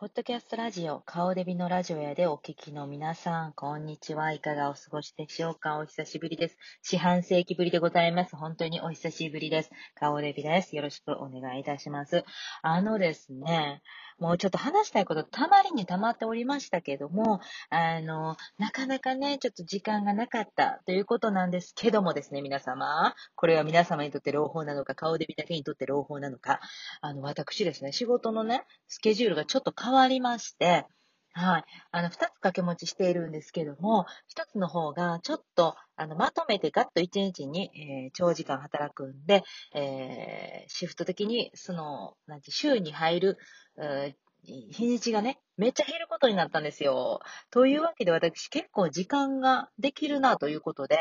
ポッドキャストラジオ、顔デビのラジオ屋でお聞きの皆さん、こんにちは。いかがお過ごしでしょうか？お久しぶりです。四半世紀ぶりでございます。本当にお久しぶりです。顔デビです。よろしくお願いいたします。あのですね、もうちょっと話したいことたまりにたまっておりましたけども、あの、なかなかね、ちょっと時間がなかったということなんですけどもですね、皆様。これは皆様にとって朗報なのか、顔で見だけにとって朗報なのか、あの、私ですね、仕事のね、スケジュールがちょっと変わりまして、はい。あの、二つ掛け持ちしているんですけども、一つの方がちょっと、あの、まとめてガッと一日に、えー、長時間働くんで、えー、シフト的に、その、なんて、週に入る、日にちがね、めっちゃ減ることになったんですよ。というわけで私結構時間ができるなということで、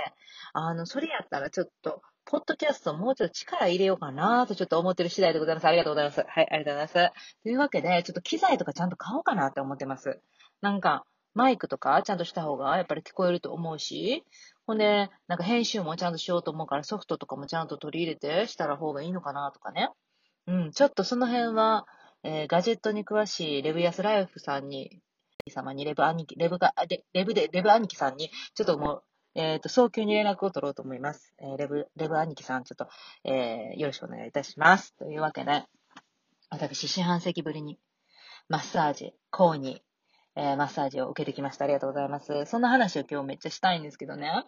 あの、それやったらちょっと、ポッドキャストもうちょっと力入れようかなとちょっと思ってる次第でございます。ありがとうございます。はい、ありがとうございます。というわけで、ちょっと機材とかちゃんと買おうかなって思ってます。なんか、マイクとかちゃんとした方がやっぱり聞こえると思うし、ほんで、なんか編集もちゃんとしようと思うからソフトとかもちゃんと取り入れてしたら方がいいのかなとかね。うん、ちょっとその辺は、えー、ガジェットに詳しいレブヤスライフさんに、様にレブ兄貴、レブが、レブで、レブ兄貴さんに、ちょっともう、えっ、ー、と、早急に連絡を取ろうと思います。えー、レブ、レブ兄貴さん、ちょっと、えー、よろしくお願いいたします。というわけで、私、四半世紀ぶりに、マッサージ、コーニー、えー、マッサージを受けてきました。ありがとうございます。そんな話を今日めっちゃしたいんですけどね。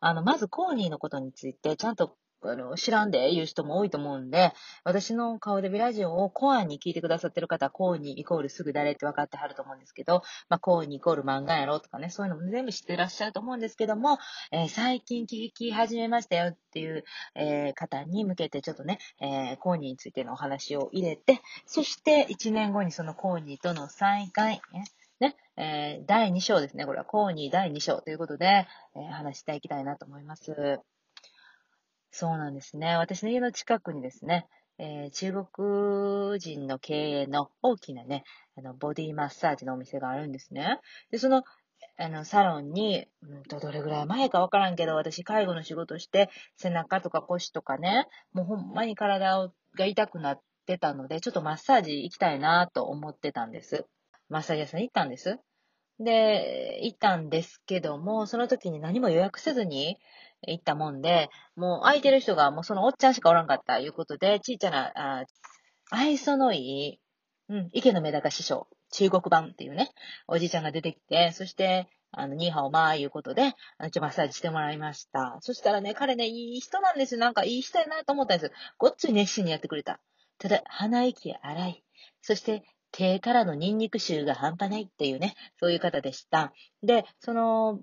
あの、まずコーニーのことについて、ちゃんとあの、知らんで言う人も多いと思うんで、私の顔デビラジオをコアに聞いてくださってる方は、コーにイコールすぐ誰って分かってはると思うんですけど、まあ、コーにイコール漫画やろとかね、そういうのも全部知ってらっしゃると思うんですけども、えー、最近聞き始めましたよっていう、えー、方に向けてちょっとね、えー、コーニについてのお話を入れて、そして1年後にそのコーニとの再会、ね、ね、えー、第2章ですね。これはコーニ第2章ということで、えー、話していきたいなと思います。そうなんですね。私の家の近くにですね、えー、中国人の経営の大きなね、あの、ボディマッサージのお店があるんですね。で、その、あの、サロンに、うんと、どれぐらい前かわからんけど、私、介護の仕事して、背中とか腰とかね、もうほんまに体が痛くなってたので、ちょっとマッサージ行きたいなと思ってたんです。マッサージ屋さん行ったんです。で、行ったんですけども、その時に何も予約せずに行ったもんで、もう空いてる人がもうそのおっちゃんしかおらんかったいうことで、ちいちゃな、あ愛想のいい、うん、池のメダカ師匠、中国版っていうね、おじいちゃんが出てきて、そして、あの、ニーハオマーいうことで、あの、ちょ、マッサージしてもらいました。そしたらね、彼ね、いい人なんですよ。なんかいい人やなと思ったんですよ。ごっつい熱心にやってくれた。ただ、鼻息荒い。そして、手からのニンニク臭が半端ないっていうね、そういう方でした。で、その、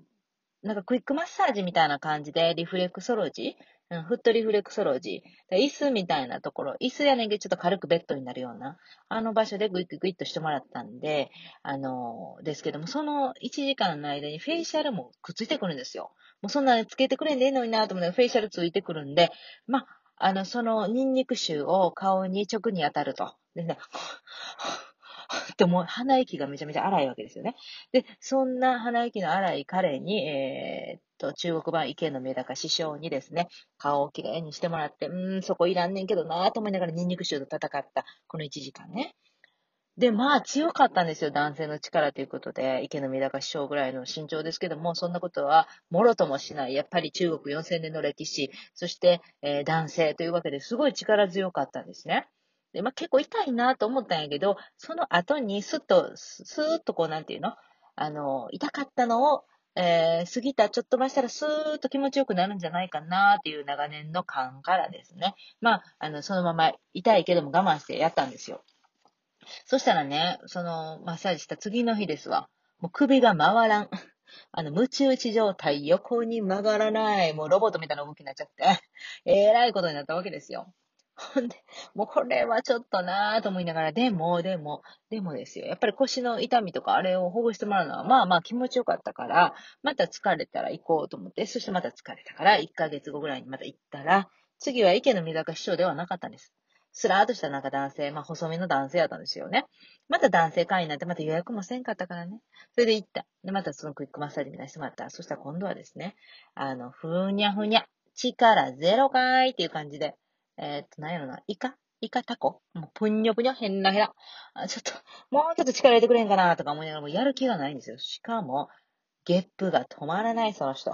なんかクイックマッサージみたいな感じで、リフレクソロジー、うん、フットリフレクソロジー、椅子みたいなところ、椅子やねんけどちょっと軽くベッドになるような、あの場所でグイグイグイっとしてもらったんで、あのですけども、その1時間の間にフェイシャルもくっついてくるんですよ。もうそんなつけてくれんでいいのになと思ってフェイシャルついてくるんで、まあ、あの、そのニンニク臭を顔に直に当たると。でね、っても鼻息がめちゃめちゃ荒いわけですよね。で、そんな鼻息の荒い彼に、えー、っと、中国版池のメダカ師匠にですね、顔をきれいにしてもらって、うん、そこいらんねんけどなぁと思いながらニンニク臭と戦ったこの1時間ね。で、まあ強かったんですよ、男性の力ということで、池のメダカ師匠ぐらいの身長ですけども、そんなことはもろともしない。やっぱり中国4000年の歴史、そして、えー、男性というわけですごい力強かったんですね。で、まあ、結構痛いなと思ったんやけど、その後にスッと、スーッとこう、なんていうの？あの、痛かったのを、えー、過ぎたちょっとましたらスーッと気持ちよくなるんじゃないかなっていう長年の感からですね。まあ、あの、そのまま痛いけども我慢してやったんですよ。そしたらね、そのマッサージした次の日ですわ。もう首が回らん。あの、ムチ打ち状態、横に曲がらない、もうロボットみたいな動きになっちゃって、えらいことになったわけですよ。ほんで、もうこれはちょっとなぁと思いながら、でも、でも、でもですよ。やっぱり腰の痛みとかあれをほぐしてもらうのは、まあまあ気持ちよかったから、また疲れたら行こうと思って、そしてまた疲れたから、1ヶ月後ぐらいにまた行ったら、次は池の水坂師匠ではなかったんです。スラーっとしたなんか男性、まあ細身の男性やったんですよね。また男性会員なんてまた予約もせんかったからね。それで行った。で、またそのクイックマッサージみたいにしてもらった。そしたら今度はですね、あの、ふにゃふにゃ、力ゼロかーいっていう感じで、えー、っと、なんやろな、イカ？イカタコ？もうぷんにょぷにょ、へんなへら。ちょっと、もうちょっと力入れてくれへんかなとか思いながら、もうやる気がないんですよ。しかも、ゲップが止まらない、その人。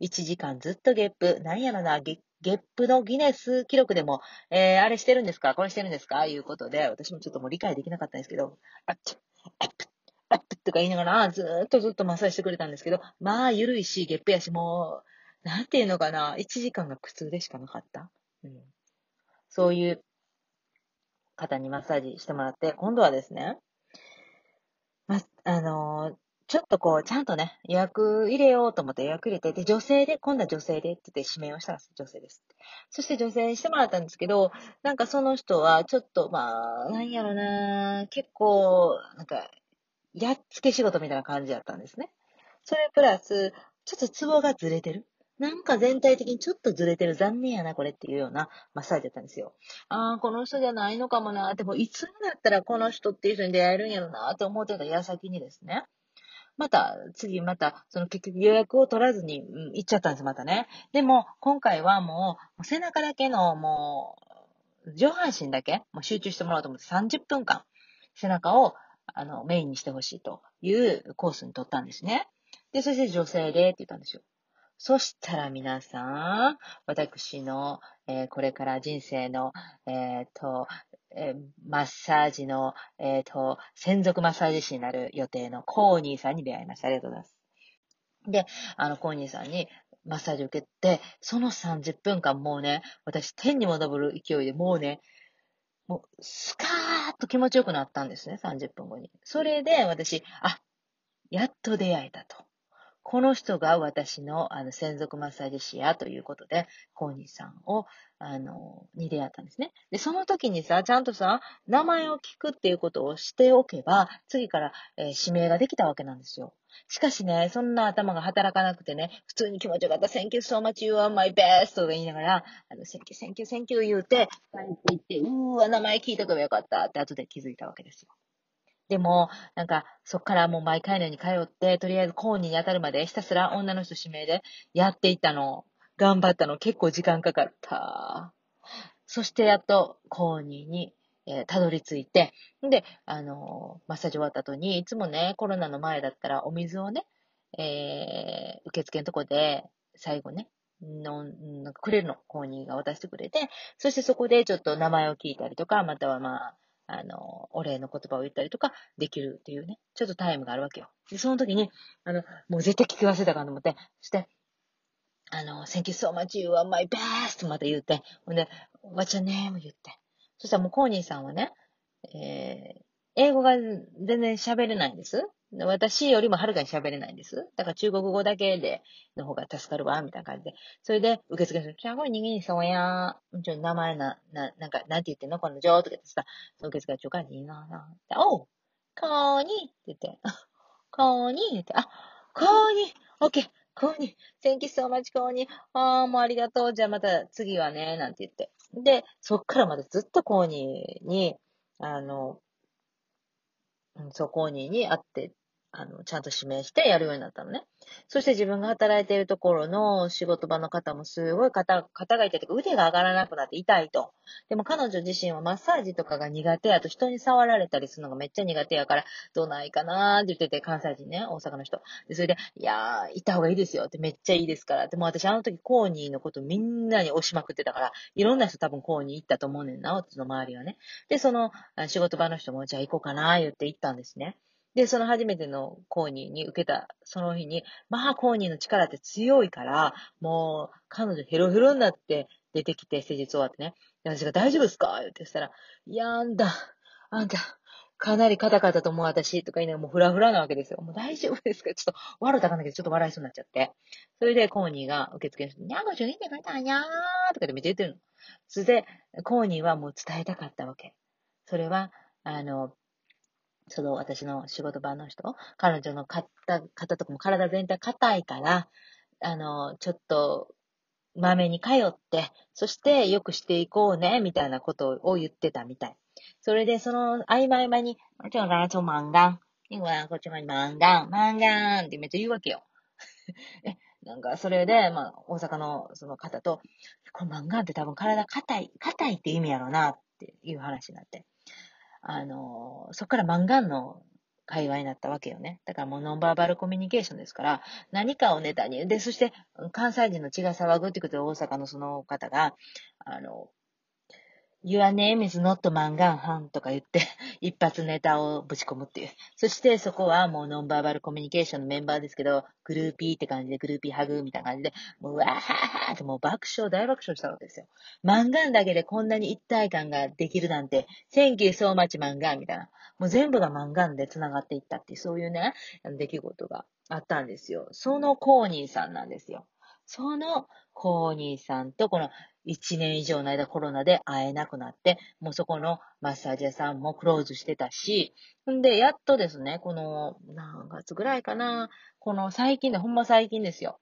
1時間ずっとゲップ。なんやろな、ゲゲップのギネス記録でも、えー、あれしてるんですか？これしてるんですか？いうことで、私もちょっともう理解できなかったんですけど、あっち、あっぷ、あっぷとか言いながら、ずーっとずっとマッサージしてくれたんですけど、まあ、ゆるいし、ゲップやし、もう、なんていうのかな、1時間が苦痛でしかなかった。うん。そういう方にマッサージしてもらって、今度はですね、ま、あのー、ちょっとこう、ちゃんとね、予約入れようと思って予約入れて、で、女性で、今度は女性でって言って指名をしたんです。女性です。そして女性にしてもらったんですけど、なんかその人は、ちょっと、まあ、なんやろな、結構、なんか、やっつけ仕事みたいな感じだったんですね。それプラス、ちょっとツボがずれてる。なんか全体的にちょっとずれてる、残念やな、これっていうようなマッサージだったんですよ。ああ、この人じゃないのかもな。でも、いつになったらこの人っていう人に出会えるんやろな、って思ってた矢先にですね。また、次また、その結局予約を取らずに、うん、行っちゃったんです、またね。でも、今回はもう、背中だけの、もう、上半身だけ、もう集中してもらおうと思って30分間、背中を、あの、メインにしてほしいというコースに取ったんですね。で、そして女性でって言ったんですよ。そしたら皆さん、私の、えー、これから人生の、えっ、と、えー、マッサージの、えっ、と、専属マッサージ師になる予定のコーニーさんに出会いました。ありがとうございます。で、あの、コーニーさんにマッサージを受けて、その30分間もうね、私天にも昇る勢いでもうね、もう、スカーッと気持ちよくなったんですね、30分後に。それで私、あ、やっと出会えたと。この人が私のあの専属マッサージ師やということで、コーニーさんを、あの、に出会ったんですね。で、その時にさ、ちゃんとさ、名前を聞くっていうことをしておけば、次から、えー、指名ができたわけなんですよ。しかしね、そんな頭が働かなくてね、普通に気持ちよかった、Thank you so much, you are my best とか言いながら、あの、Thank you, thank you, thank you 言うて、帰っていって、うーわ、名前聞いとけばよかったって後で気づいたわけですよ。でも、なんか、そっからもう毎回のように通って、とりあえずコーニーに当たるまでひたすら女の人指名でやっていたの。頑張ったの。結構時間かかった。そしてやっとコーニーに、えー、たどり着いて、で、あのー、マッサージ終わった後に、いつもね、コロナの前だったらお水をね、えー、受付のとこで最後ね、の、なんくれるの、コーニーが渡してくれて、そしてそこでちょっと名前を聞いたりとか、またはまあ、あの、お礼の言葉を言ったりとかできるっていうね、ちょっとタイムがあるわけよ。で、その時に、あの、もう絶対聞き忘れたかと思って、そして、あの、Thank you so much, you are my best! また言って、ほんで、What's your name? 言って。そしたらもうコーニーさんはね、えー、英語が全然喋れないんです。私よりもはるかに喋れないんです。だから中国語だけで、の方が助かるわ、みたいな感じで。それで、受付の人、じゃあこれ人間にそうや、ちょ、名前な、な、なんか、なんて言ってんの？この女とか言ってさ、受付がちょかにな、な、おう、こーにって言って、こーに言って、あ、こーに、オッケー、こーに、Thank you so much, こーに、あー、もうありがとう、じゃあまた次はね、なんて言って。で、そっからまたずっとコーニーに、あの、そう、コーニーに会ってあの、ちゃんと指名してやるようになったのね。そして自分が働いているところの仕事場の方もすごい肩、肩が痛いとか腕が上がらなくなって痛いと。でも彼女自身はマッサージとかが苦手やと人に触られたりするのがめっちゃ苦手やから、どないかなーって言ってて、関西人ね、大阪の人。で、それで、いやー、いた方がいいですよってめっちゃいいですから。でも私あの時コーニーのことみんなに押しまくってたから、いろんな人多分コーニー行ったと思うねんな、私の周りはね。で、その仕事場の人もじゃあ行こうかなー言って行ったんですね。で、その初めてのコーニーに受けた、その日に、まあ、コーニーの力って強いから、もう、彼女ヘロヘロになって出てきて、施術終わってね。で、私が大丈夫ですか？ってしたら、いやんだ、あんた、かなり硬かったと思う私とか言いながらもうフラフラなわけですよ。もう大丈夫ですか？ちょっと、笑ったかんだけど、ちょっと笑いそうになっちゃって。それで、コーニーが受付の人に、にゃーごちょいいんで書いたんやーとかでめっちゃ言ってるの。それで、コーニーはもう伝えたかったわけ。それは、あの、その私の仕事場の人、彼女の肩、肩とかも体全体硬いから、あの、ちょっと、まめに通って、そして良くしていこうね、みたいなことを言ってたみたい。それで、その合間合間に、ちょ、ラチョマンガン。英語はこっちまでマンガン、マンガンってめっちゃ言うわけよ。え、なんか、それで、まあ、大阪のその方と、このマンガンって多分体硬い、硬いって意味やろなっていう話になって。あの、そこから漫画の会話になったわけよね。だからもうノンバーバルコミュニケーションですから、何かをネタに、で、そして関西人の血が騒ぐってことで大阪のその方が、あの、Your name is not マンガンハンとか言って、一発ネタをぶち込むっていう。そしてそこはもうノンバーバルコミュニケーションのメンバーですけど、グルーピーって感じで、グルーピーハグみたいな感じで、もうわーはーってもう爆笑、大爆笑したわけですよ。マンガンだけでこんなに一体感ができるなんて、Thank you so much マンガンみたいな。もう全部がマンガンで繋がっていったっていう、そういうね、出来事があったんですよ。そのコーニーさんなんですよ。そのコーニーさんとこの1年以上の間コロナで会えなくなって、もうそこのマッサージ屋さんもクローズしてたし、んで、やっとですね、この何月ぐらいかな、この最近で、ほんま最近ですよ。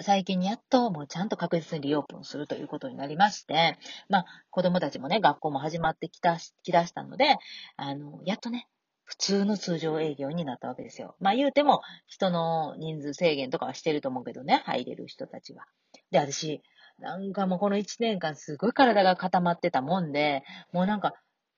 最近にやっともうちゃんと確実にリオープンするということになりまして、まあ子供たちもね、学校も始まってきた、きだしたので、あの、やっとね、普通の通常営業になったわけですよ。まあ言うても、人の人数制限とかはしてると思うけどね、入れる人たちは。で、私、なんかもうこの1年間すごい体が固まってたもんで、もうなんか、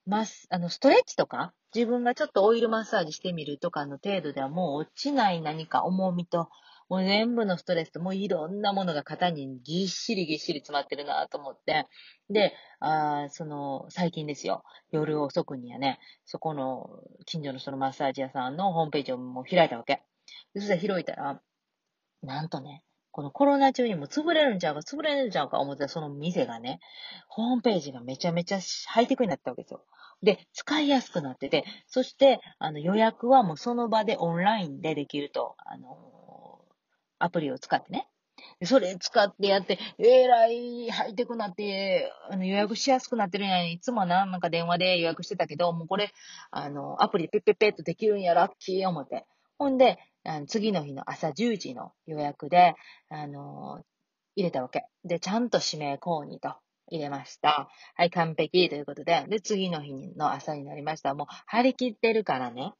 マス、あの、ストレッチとか、自分がちょっとオイルマッサージしてみるとかの程度ではもう落ちない何か重みと、もう全部のストレスと、もういろんなものが肩にぎっしりぎっしり詰まってるなと思って。で、あその、最近ですよ。夜遅くにはね、そこの、近所のそのマッサージ屋さんのホームページをもう開いたわけ。そしたら開いたら、なんとね、このコロナ中にも潰れるんちゃうか、潰れるんちゃうか思ってたその店がね、ホームページがめちゃめちゃハイテクになったわけですよ。で、使いやすくなってて、そして、あの予約はもうその場でオンラインでできると、あのアプリを使ってね。それ使ってやって、えらいハイテクなって、あの予約しやすくなってるんやいつもな、なんか電話で予約してたけど、もうこれ、あの、アプリでペッペッペッとできるんや、ラッキー思って。ほんで、あの次の日の朝10時の予約で、あの、入れたわけ。で、ちゃんと指名購入と入れました。はい、完璧ということで、で、次の日の朝になりました。もう張り切ってるからね。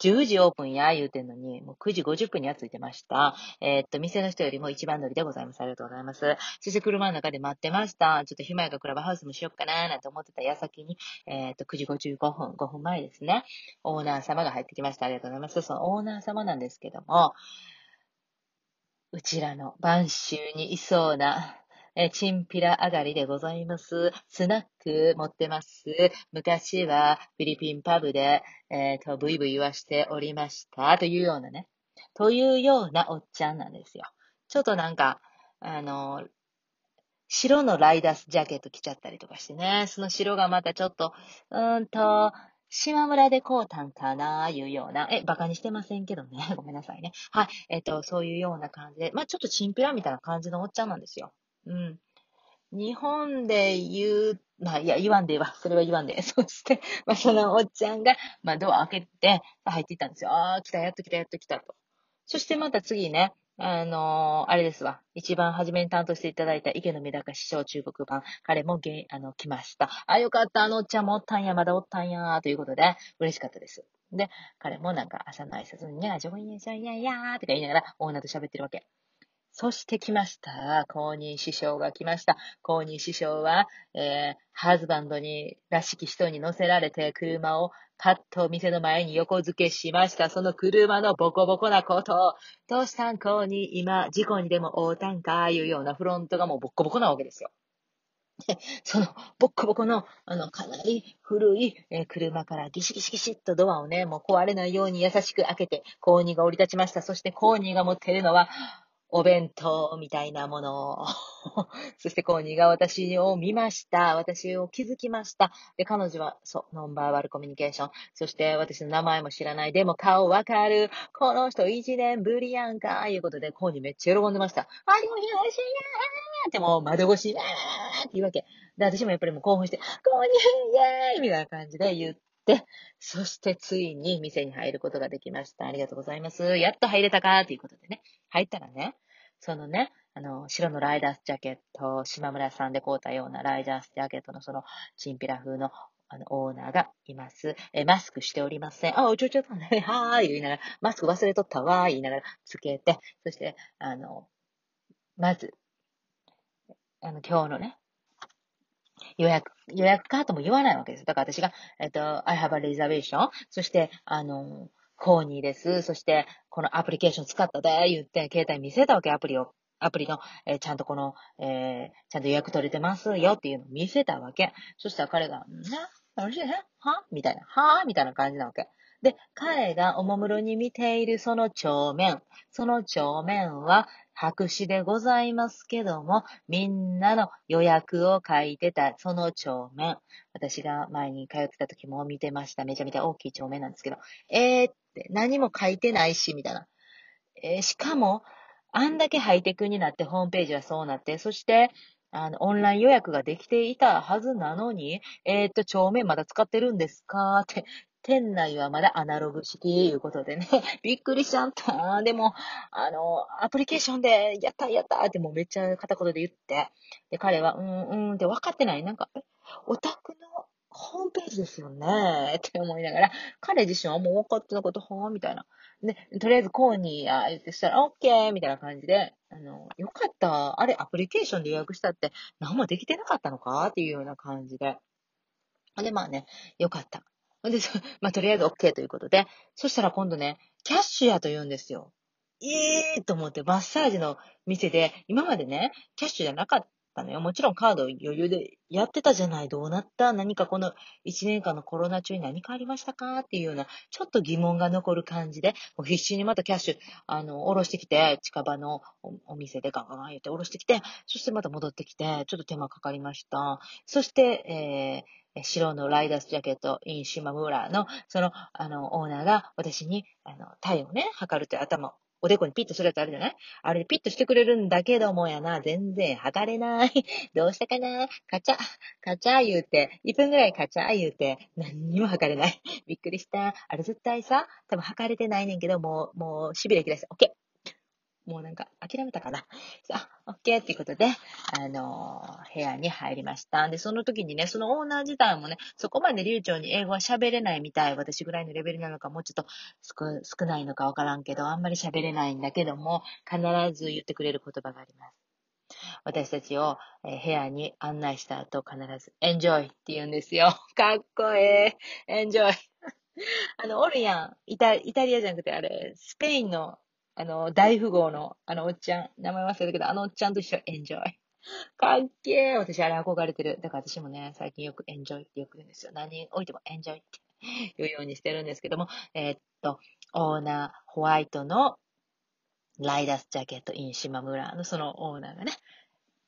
10時オープンや言うてんのに、もう9時50分には着いてました。えー、っと、店の人よりも一番乗りでございます。ありがとうございます。そして車の中で待ってました。ちょっと暇やかクラブハウスもしよっかななんて思ってた矢先に、えー、っと、9時55分、5分前ですね。オーナー様が入ってきました。ありがとうございます。そのオーナー様なんですけども、うちらの晩秋にいそうな、えチンピラ上がりでございます。スナック持ってます。昔はフィリピンパブで、えっ、ー、と、ブイブイ言わしておりました。というようなね。というようなおっちゃんなんですよ。ちょっとなんか、あの、白のライダースジャケット着ちゃったりとかしてね。その白がまたちょっと、うーんと、島村でこうたんかないうような、え、バカにしてませんけどね。ごめんなさいね。はい。えっ、と、そういうような感じで、まあちょっとチンピラみたいな感じのおっちゃんなんですよ。うん。日本で言う、まあ、いや、言わんでええわ。それは言わんで。そして、まあ、そのおっちゃんが、まあ、ドア開けて、入っていったんですよ。ああ、来た、やっと来た、やっと来たと。そしてまた次ね、あのー、あれですわ。一番初めに担当していただいた池乃めだか師匠中国版。彼もげあの、来ました。あ、よかった。あのおっちゃんもおったんや、まだおったんや、ということで、嬉しかったです。で、彼もなんか朝の挨拶に、や、ジョイン、ジョインや、やーとか言いながら、オーナーと喋ってるわけ。そして来ました。公認師匠が来ました。公認師匠は、えー、ハズバンドに、らしき人に乗せられて車をパッと店の前に横付けしました。その車のボコボコなことを、どうしたん？公認今、事故にでも会うたんかいうようなフロントがもうボッコボコなわけですよ。で、その、ボッコボコの、あの、かなり古い、えー、車からギシギシギシっとドアをね、もう壊れないように優しく開けて、コーニーが降り立ちました。そしてコーニーが持っているのは、お弁当みたいなものを そしてコーニーが私を見ました。私を気づきました。で、彼女は、そう、ノンバーバルコミュニケーション。そして私の名前も知らない。でも顔わかる。この人一年ぶりやんか。いうことで、コーニーめっちゃ喜んでました。あ、でもしいなーってもう窓越し、わーって言うわけ。で、私もやっぱりもう興奮して、コーニーイェーイみたいな感じで言って、そしてついに店に入ることができました。ありがとうございます。やっと入れたかということでね。入ったらね、そのね、あの、白のライダースジャケット、島村さんで買うたようなライダースジャケットのその、チンピラ風の、あの、オーナーがいます。え、マスクしておりません。あ、おちょちょっとね、はーい、言いながら、マスク忘れとったわー、言いながら、つけて、そして、あの、まず、あの、今日のね、予約、予約かとも言わないわけです。だから私が、えっと、I have a reservation. そして、あの、コーニーです。そして、このアプリケーション使ったで、言って、携帯見せたわけ、アプリを。アプリの、えー、ちゃんとこの、えー、ちゃんと予約取れてますよっていうのを見せたわけ。そしたら彼が、ん？楽しい？ねは？みたいな。は？みたいな感じなわけ。で、彼がおもむろに見ているその帳面。その帳面は白紙でございますけども、みんなの予約を書いてたその帳面。私が前に通ってた時も見てました。めちゃめちゃ大きい帳面なんですけど、えーっ何も書いてないし、みたいな。えー、しかも、あんだけハイテクになってホームページはそうなって、そして、あの、オンライン予約ができていたはずなのに、えー、っと、帳面まだ使ってるんですかって店内はまだアナログ式いうことでね、びっくりしちゃった。でも、あの、アプリケーションで、やったやったってもうめっちゃ片言で言って、で、彼は、うんうんって分かってない。なんか、オタクのホームページですよね って思いながら、彼自身はもう分かってなこと、はぁみたいな。で、とりあえずコーニーや、言ってしたら、オッケーみたいな感じで、あの、よかった。あれ、アプリケーションで予約したって、何もできてなかったのか？っていうような感じで。で、まあね、よかった。で、まあ、とりあえず OK ということで、そしたら今度ね、キャッシュやと言うんですよ。ええー、と思って、マッサージの店で、今までね、キャッシュじゃなかったのよ。もちろんカード余裕でやってたじゃない。どうなった？何かこの1年間のコロナ中に何かありましたか？っていうような、ちょっと疑問が残る感じで、もう必死にまたキャッシュ、あの、下ろしてきて、近場のお店でガンガンガン言って下ろしてきて、そしてまた戻ってきて、ちょっと手間かかりました。そして、えー、白のライダースジャケット、インシマムーラーの、その、あの、オーナーが私に、あの、体をね、測るって頭、おでこにピッとするやつあるじゃない？あれでピッとしてくれるんだけどもやな、全然測れない。どうしたかな？カチャ、カチャ言うて、1分ぐらいカチャ言うて、何にも測れない。びっくりした。あれ絶対さ、多分測れてないねんけど、もう、もう、痺れ切らして、オッケー。もうなんか諦めたかな。あ、オッケーっていうことで、あのー、部屋に入りました。で、その時にね、そのオーナー自体もね、そこまで流暢に英語は喋れないみたい。私ぐらいのレベルなのか、もうちょっと少ないのかわからんけど、あんまり喋れないんだけども、必ず言ってくれる言葉があります。私たちを、え部屋に案内した後、必ず、エンジョイって言うんですよ。かっこええ。 Enjoy。あの、おるやん。イタイタリアじゃなくて、あれ、スペインのあの、大富豪の、あのおっちゃん、名前忘れたけど、あのおっちゃんと一緒、 Enjoy。かっけー私、あれ憧れてる。だから私もね、最近よくエンジョイってよく言うんですよ。何においてもエンジョイって言うようにしてるんですけども、えー、っと、オーナー、ホワイトのライダースジャケット、インシマムラーのそのオーナーがね、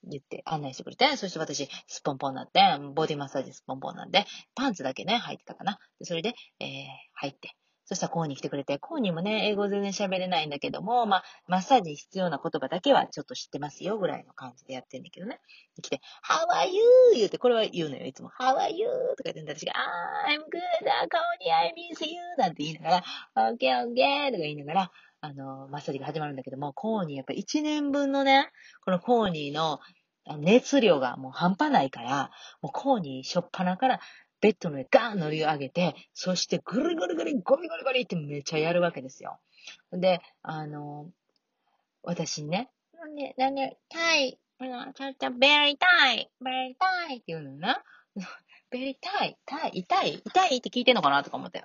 言って案内してくれて、そして私、スポンポンになって、ボディマッサージスポンポンなんで、パンツだけね、入ってたかな。それで、えー、入って、そしたらコーに来てくれて、コーにもね、英語全然喋れないんだけども、まあ、マッサージに必要な言葉だけはちょっと知ってますよ、ぐらいの感じでやってんだけどね。来て、How are you? 言うて、これは言うのよ、いつも。How are you? とか言ってんだ私が、I'm good, コーに I miss you! なんて言いながら、OK, OK! とか言いながら、あの、マッサージが始まるんだけども、コーニーやっぱ1年分のね、このコーニーの熱量がもう半端ないから、もうコーニーしょっぱなからベッドの上ガーン乗り上げて、そしてぐるぐるぐるゴリゴリゴリってめっちゃやるわけですよ。で、あの、私ね、なんで、なんで、痛い、ちょっと、 very 痛い、 very 痛いって言うのな。very 痛い、痛い、痛い、痛いって聞いてんのかなとか思って、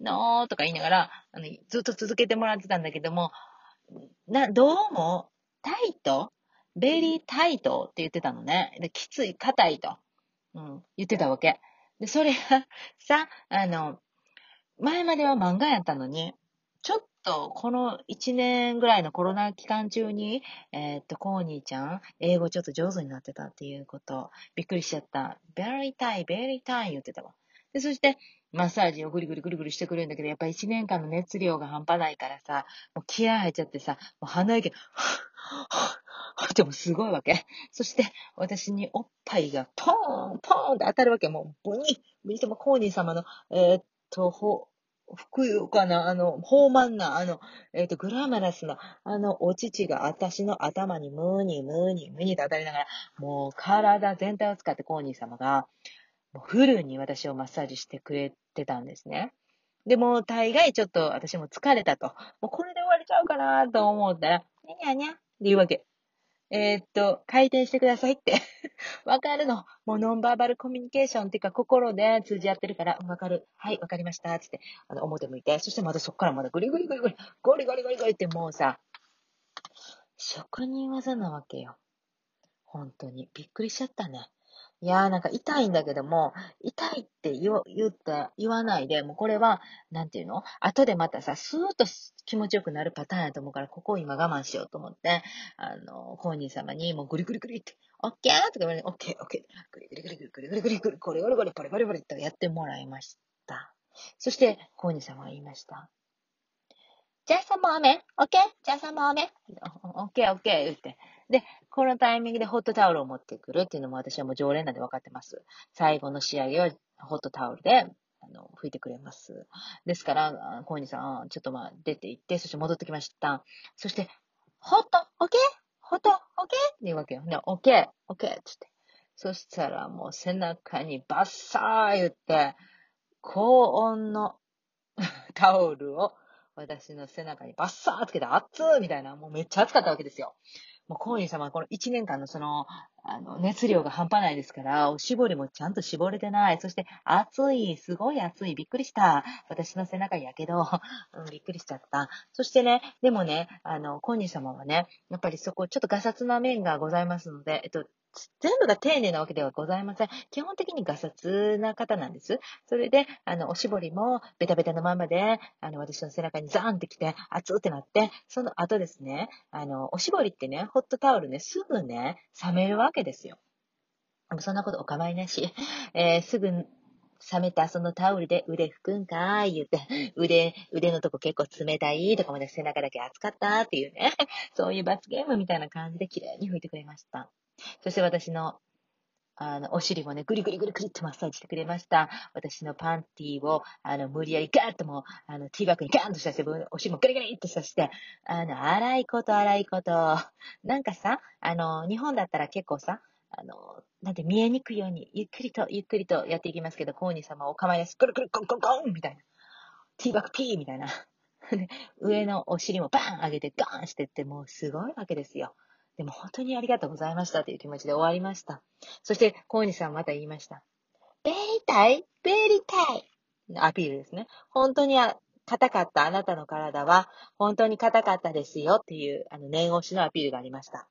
No とか言いながら、あの、ずっと続けてもらってたんだけども、な、どうも、 tight？very tight って言ってたのね。できつい、硬いと。うん、言ってたわけ。で、それがさ、あの、前までは漫画やったのに、ちょっとこの1年ぐらいのコロナ期間中に、えー、っと、コーニーちゃん、英語ちょっと上手になってたっていうこと、びっくりしちゃった。very tight, very tight 言ってたわ。で、そして、マッサージをぐりぐりぐりぐりしてくるんだけど、やっぱ1年間の熱量が半端ないからさ、もう気合入っちゃってさ、もう鼻息、でもすごいわけ。そして、私におっぱいがポーン、ポーンって当たるわけ。もう、ブニッ、ブニッてもコーニー様の、えー、っと、ほ、ふくよかな、あの、豊満な、あの、えっ、と、グラマラスな、あの、お乳が私の頭にムーニー、ムーニー、ムーニーと当たりながら、もう体全体を使ってコーニー様が、もうフルに私をマッサージしてくれてたんですね。でも、大概ちょっと私も疲れたと。もうこれで終わりちゃうかなと思ったら、にゃにゃにゃ言うわけ。えー、っと、回転してくださいって わかるの。もうノンバーバルコミュニケーションっていうか心で通じ合ってるから、わかる。はい、わかりました。つって、あの、表向いて、そしてまたそっからまたグリグリグリグリ、ゴリゴリゴリゴリってもうさ、職人技なわけよ。本当に。びっくりしちゃったね。いやーなんか痛いんだけども、痛いって言言った、言わないで、もうこれは、なんていうの？後でまたさ、スーッと気持ちよくなるパターンやと思うから、ここを今我慢しようと思って、あの、公認様にもうグリグリグリって、オッケーとか言われて、オッケーオッケー、グリグリグリグリグリグリグリグリゴリゴリパリパリパリてやってもらいました。そして、公認様は言いました。じゃあさもう雨オッケーじゃあさもう雨オッケーオッケー言って。で、このタイミングでホットタオルを持ってくるっていうのも私はもう常連なんで分かってます。最後の仕上げはホットタオルで、あの、拭いてくれます。ですから、コーニーさん、ちょっとまあ出て行って、そして戻ってきました。そして、ホット、オッケー？ホット、オッケー？って言うわけよ。ね、オッケー、オッケーってって。そしたらもう背中にバッサー言って、高温のタオルを私の背中にバッサーつけて熱ーみたいな、もうめっちゃ熱かったわけですよ。もう、コーニー様、この1年間のその、あの、熱量が半端ないですから、おしぼりもちゃんと絞れてない。そして、暑い、すごい暑い、びっくりした。私の背中やけど、うん、びっくりしちゃった。そしてね、でもね、あの、コーニー様はね、やっぱりそこ、ちょっとガサツな面がございますので、えっと、全部が丁寧なわけではございません。基本的にガサツな方なんです。それで、あの、おしぼりもベタベタのままで、あの、私の背中にザーンってきて、熱ってなって、その後ですね、あの、おしぼりってね、ホットタオルね、すぐね、冷めるわけですよ。そんなことお構いなし、えー、すぐ冷めたそのタオルで腕拭くんかー言って、腕、腕のとこ結構冷たいとかまで背中だけ熱かったっていうね、そういう罰ゲームみたいな感じで綺麗に拭いてくれました。そして私の、あの、お尻もね、ぐりぐりぐりぐりってマッサージしてくれました。私のパンティーを、あの、無理やりガーッともう、あの、ティーバッグにガーンとさせて、お尻もぐりぐりってさして、あの、荒いこと荒いこと。なんかさ、あの、日本だったら結構さ、あの、なんて見えにくいように、ゆっくりと、ゆっくりとやっていきますけど、コーニー様お構いです。くるくるコンコンコンみたいな。ティーバッグピーみたいな。上のお尻もバーン上げてガーンしてって、もうすごいわけですよ。でも本当にありがとうございましたという気持ちで終わりました。そして、コーニさんまた言いました。ベリタイ？ベリタイアピールですね。本当に硬かったあなたの体は、本当に硬かったですよっていう、あの、念押しのアピールがありました。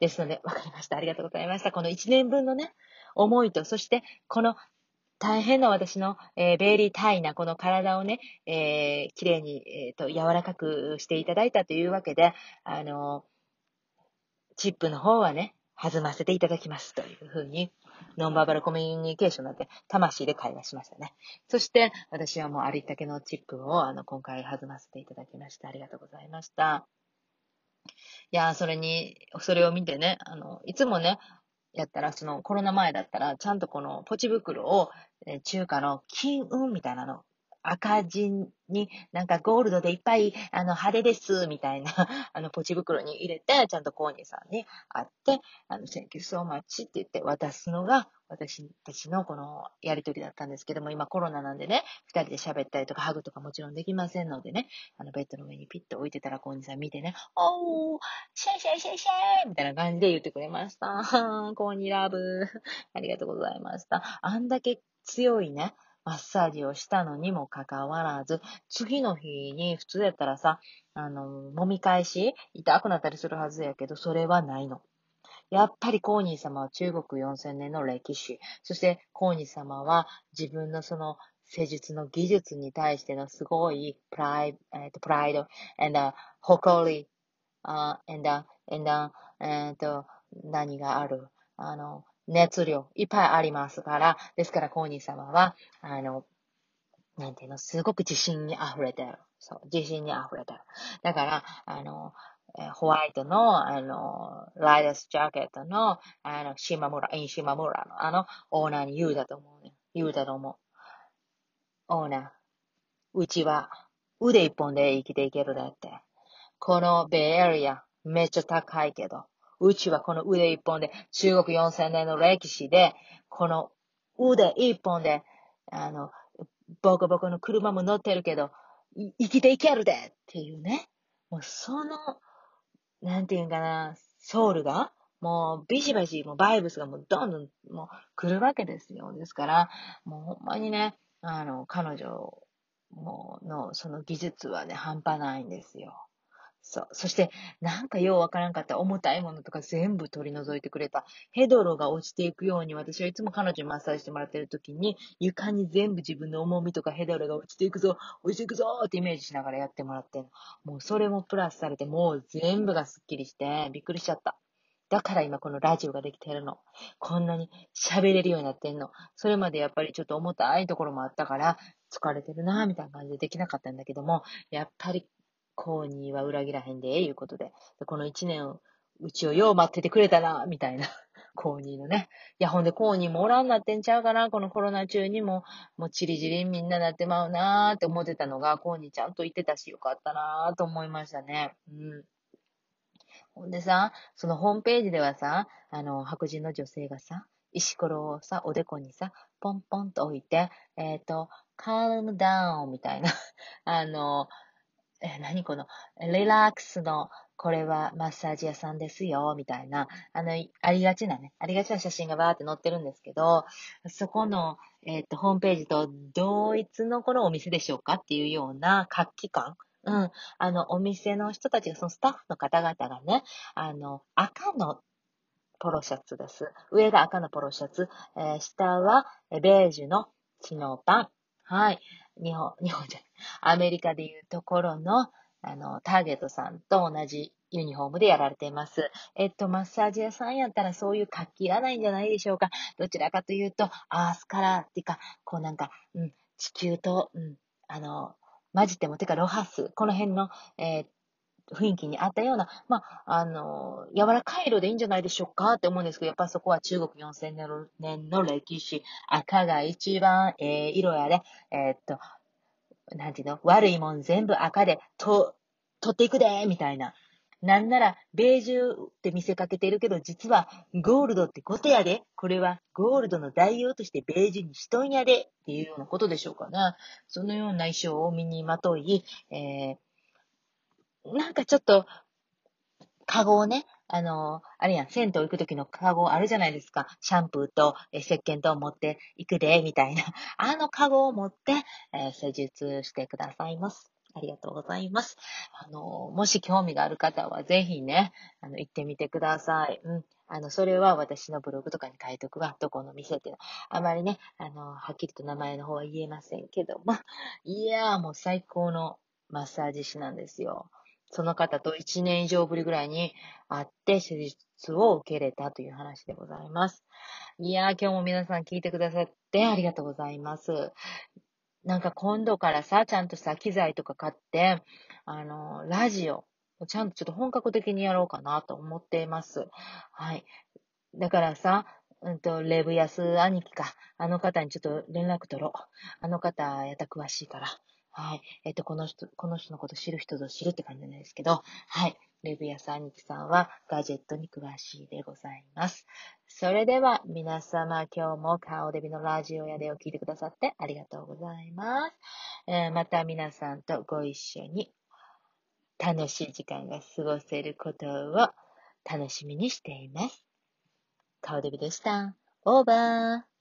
ですので、わかりました。ありがとうございました。この1年分のね、思いと、そして、この大変な私の、えー、ベイリータイなこの体をね、えー、綺麗に、えっ、ー、と、柔らかくしていただいたというわけで、あのーチップの方はね、弾ませていただきますというふうに、ノンバーバルコミュニケーションなんて魂で会話しましたね。そして、私はもうありったけのチップを、あの、今回弾ませていただきました。ありがとうございました。いやそれに、それを見てね、あの、いつもね、やったら、そのコロナ前だったら、ちゃんとこのポチ袋を、中華の金運みたいなの赤字になんかゴールドでいっぱいあの派手です、みたいな あのポチ袋に入れて、ちゃんとコーニーさんに会って、あの、Thank you so much って言って渡すのが私たちのこのやりとりだったんですけども、今コロナなんでね、二人で喋ったりとかハグとかもちろんできませんのでね、あのベッドの上にピッと置いてたらコーニーさん見てね、おー、谢谢谢谢みたいな感じで言ってくれました。コーニーラブ。ありがとうございました。あんだけ強いね、マッサージをしたのにもかかわらず、次の日に普通やったらさ、あの、揉み返し痛くなったりするはずやけど、それはないの。やっぱりコーニー様は中国4000年の歴史、そしてコーニー様は自分のその施術の技術に対してのすごいプライえー、とプライド、and、uh, 誇り、uh, and, uh, and, uh, えっと、何がある？あの、熱量いっぱいありますから、ですからコーニー様は、あの、なんていうの、すごく自信に溢れてる。そう、自信に溢れてる。だから、あの、ホワイトの、あの、ライダースジャケットの、あの、島村、イン島村の、あの、オーナーに言うだと思うね。言うだと思う。オーナー、うちは腕一本で生きていけるだって。このベイエリア、めっちゃ高いけど、うちはこの腕一本で、中国4000年の歴史で、この腕一本で、あの、ボコボコの車も乗ってるけど、生きていけるでっていうね。もうその、なんていうんかな、ソウルが、もうビシバシ、もうバイブスがもうどんどんもう来るわけですよ。ですから、もうほんまにね、あの、彼女ものその技術はね、半端ないんですよ。そう。そして、なんかようわからんかった重たいものとか全部取り除いてくれた。ヘドロが落ちていくように、私はいつも彼女にマッサージしてもらってる時に、床に全部自分の重みとかヘドロが落ちていくぞ、落ちていくぞってイメージしながらやってもらってるもうそれもプラスされて、もう全部がスッキリして、びっくりしちゃった。だから今このラジオができてるの。こんなに喋れるようになってんの。それまでやっぱりちょっと重たいところもあったから、疲れてるなぁみたいな感じでできなかったんだけども、やっぱりコーニーは裏切らへんで、いうことで。この一年、うちをよう待っててくれたな、みたいな。コーニーのね。いや、ほんで、コーニーもおらんなってんちゃうかな、このコロナ中にも、もうチリチリみんななってまうなーって思ってたのが、コーニーちゃんと言ってたし、よかったなーと思いましたね。うん。ほんでさ、そのホームページではさ、あの、白人の女性がさ、石ころをさ、おでこにさ、ポンポンと置いて、えっ、ー、と、カームダウンみたいな、あの、え、何この、リラックスの、これはマッサージ屋さんですよ、みたいな、あの、ありがちなね、ありがちな写真がバーって載ってるんですけど、そこの、えっ、と、ホームページと同一のこのお店でしょうかっていうような活気感。うん。あの、お店の人たちが、そのスタッフの方々がね、あの、赤のポロシャツです。上が赤のポロシャツ、えー、下はベージュのチノパン。はい。日本、日本じゃない。アメリカでいうところの、あの、ターゲットさんと同じユニフォームでやられています。えっと、マッサージ屋さんやったらそういう活気いらないんじゃないでしょうか。どちらかというと、アースカラーっていうか、こうなんか、うん、地球と、うん、あの、混じっても、てかロハス、この辺の、えー、雰囲気にあったような、まあ、あの、柔らかい色でいいんじゃないでしょうかって思うんですけど、やっぱそこは中国4000年の歴史、赤が一番ええ色やで、えー、っと、なんていうの、悪いもん全部赤で、と、取っていくでみたいな。なんなら、ベージュって見せかけてるけど、実はゴールドってことやで。これはゴールドの代用としてベージュにしとんやで。っていうようなことでしょうかね。そのような衣装を身にまとい、えー、なんかちょっと、カゴをね、あの、あれやん、銭湯行くときのカゴあるじゃないですか。シャンプーと、え石鹸と持って行くで、みたいな。あのカゴを持って、えー、施術してくださいます。ありがとうございます。あの、もし興味がある方はぜひね、あの、行ってみてください。うん。あの、それは私のブログとかに書いとくわ。どこの店っていうの。あまりね、あの、はっきりと名前の方は言えませんけども。いやー、もう最高のマッサージ師なんですよ。その方と1年以上ぶりぐらいに会って手術を受けれたという話でございます。いやー、今日も皆さん聞いてくださってありがとうございます。なんか今度からさ、ちゃんとさ、機材とか買って、あの、ラジオ、ちゃんとちょっと本格的にやろうかなと思っています。はい。だからさ、うんと、レブヤス兄貴か。あの方にちょっと連絡取ろう。あの方、やった詳しいから。はい。えっ、と、この人、この人のこと知る人ぞ知るって感じなんですけど、はい。レブヤス兄貴さんはガジェットに詳しいでございます。それでは皆様今日も顔デビのラジオ屋でを聞いてくださってありがとうございます。えー、また皆さんとご一緒に楽しい時間が過ごせることを楽しみにしています。顔デビでした。オーバー。